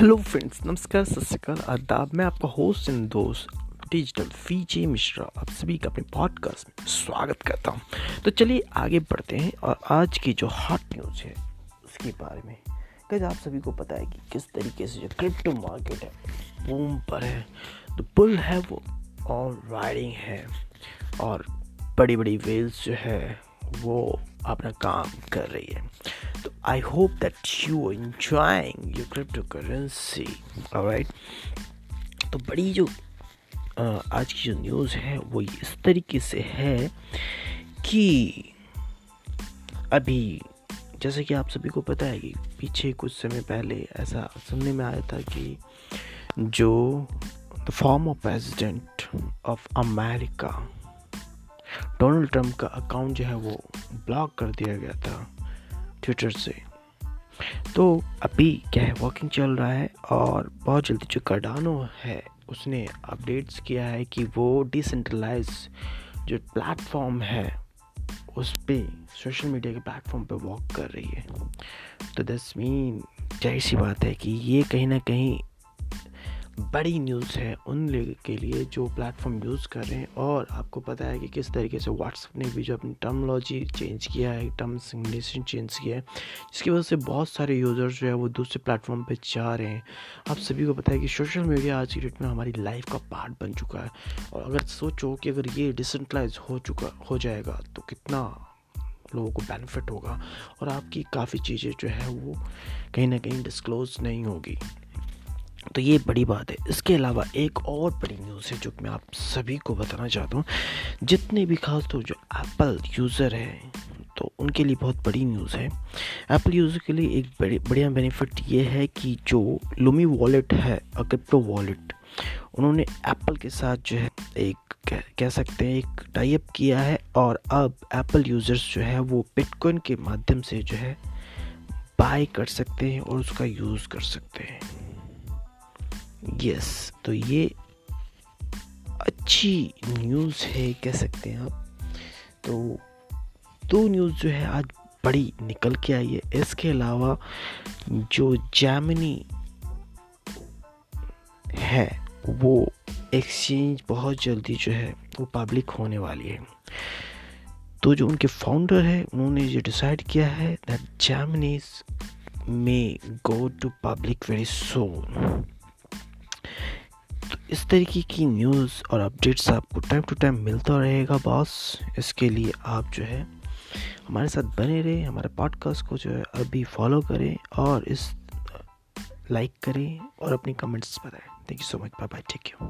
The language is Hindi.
हेलो फ्रेंड्स नमस्कार, सत श्रीकाल आदाब, मैं आपका होस्ट एंड दोस्त डिजिटल फीजे मिश्रा। आप सभी का अपने पॉडकास्ट में स्वागत करता हूँ। तो चलिए आगे बढ़ते हैं और आज की जो हॉट न्यूज़ है, उसके बारे में। कैसे आप सभी को पता है कि किस तरीके से जो क्रिप्टो मार्केट है बूम पर है। तो पुल है वो और राइडिंग है। और बड़ी बड़ी वेल्स जो है, वो अपना काम कर रही है। I hope that you enjoying your cryptocurrency right तो बड़ी जो आज की जो न्यूज़ है, वो इस तरीके से है कि अभी, जैसे कि आप सभी को पता है कि पीछे कुछ समय पहले ऐसा सुनने में आया था कि जो the form of president of America Donald Trump का अकाउंट जो है वो ब्लॉक कर दिया गया था। ट्विटर से। तो अभी क्या है वॉकिंग चल रहा है और बहुत जल्दी जो कार्डानो है, उसने अपडेट्स किया है कि वो डिसेंट्रलाइज जो प्लेटफॉर्म है, उस पर सोशल मीडिया के प्लेटफॉर्म पे वॉक कर रही है। तो दस मीन ज़ाहिर सी बात है कि ये कहीं ना कहीं बड़ी न्यूज़ है उन लोगों के लिए जो प्लेटफॉर्म यूज़ कर रहे हैं और आपको पता है कि किस तरीके से व्हाट्सएप ने भी जो अपनी टर्मोलॉजी चेंज किया है टर्म्स इंग्लिशन चेंज किया है, जिसकी वजह से बहुत सारे यूज़र्स जो है वो दूसरे प्लेटफॉर्म पे जा रहे हैं। आप सभी को पता है कि सोशल मीडिया आज की डेट में हमारी लाइफ का पार्ट बन चुका है और अगर सोचो कि अगर ये डिसेंट्रलाइज हो चुका, हो जाएगा तो कितना लोगों को बेनिफिट होगा और आपकी काफ़ी चीज़ें जो है वो कहीं ना कहीं डिस्क्लोज नहीं होगी। तो ये बड़ी बात है। इसके अलावा एक और बड़ी न्यूज़ है जो मैं आप सभी को बताना चाहता हूँ। जितने भी खास तो जो एप्पल यूज़र हैं तो उनके लिए बहुत बड़ी न्यूज़ है। एप्पल यूज़र के लिए एक बड़ी बढ़िया बेनिफिट ये है कि जो लुमी वॉलेट है क्रिप्टो वॉलेट उन्होंने एप्पल के साथ जो है एक कह, कह सकते हैं एक टाइप किया है और अब एप्पल यूज़र्स जो है वो बिटकॉइन के माध्यम से जो है बाय कर सकते हैं और उसका यूज़ कर सकते हैं। यस तो ये अच्छी न्यूज़ है, कह सकते हैं आप। तो दो न्यूज़ जो है, आज बड़ी निकल के आई है। इसके अलावा जो जैमनी है, वो एक्सचेंज बहुत जल्दी जो है, वो पब्लिक होने वाली है। तो जो उनके फाउंडर है, उन्होंने जो डिसाइड किया है that Geminis may go to public very soon इस तरीके की न्यूज़ और अपडेट्स आपको टाइम टू टाइम मिलता रहेगा बॉस इसके लिए आप जो है, हमारे साथ बने रहें, हमारे पॉडकास्ट को जो है अभी फॉलो करें और इस लाइक करें और अपनी कमेंट्स बताएँ। Thank you so much bye bye take you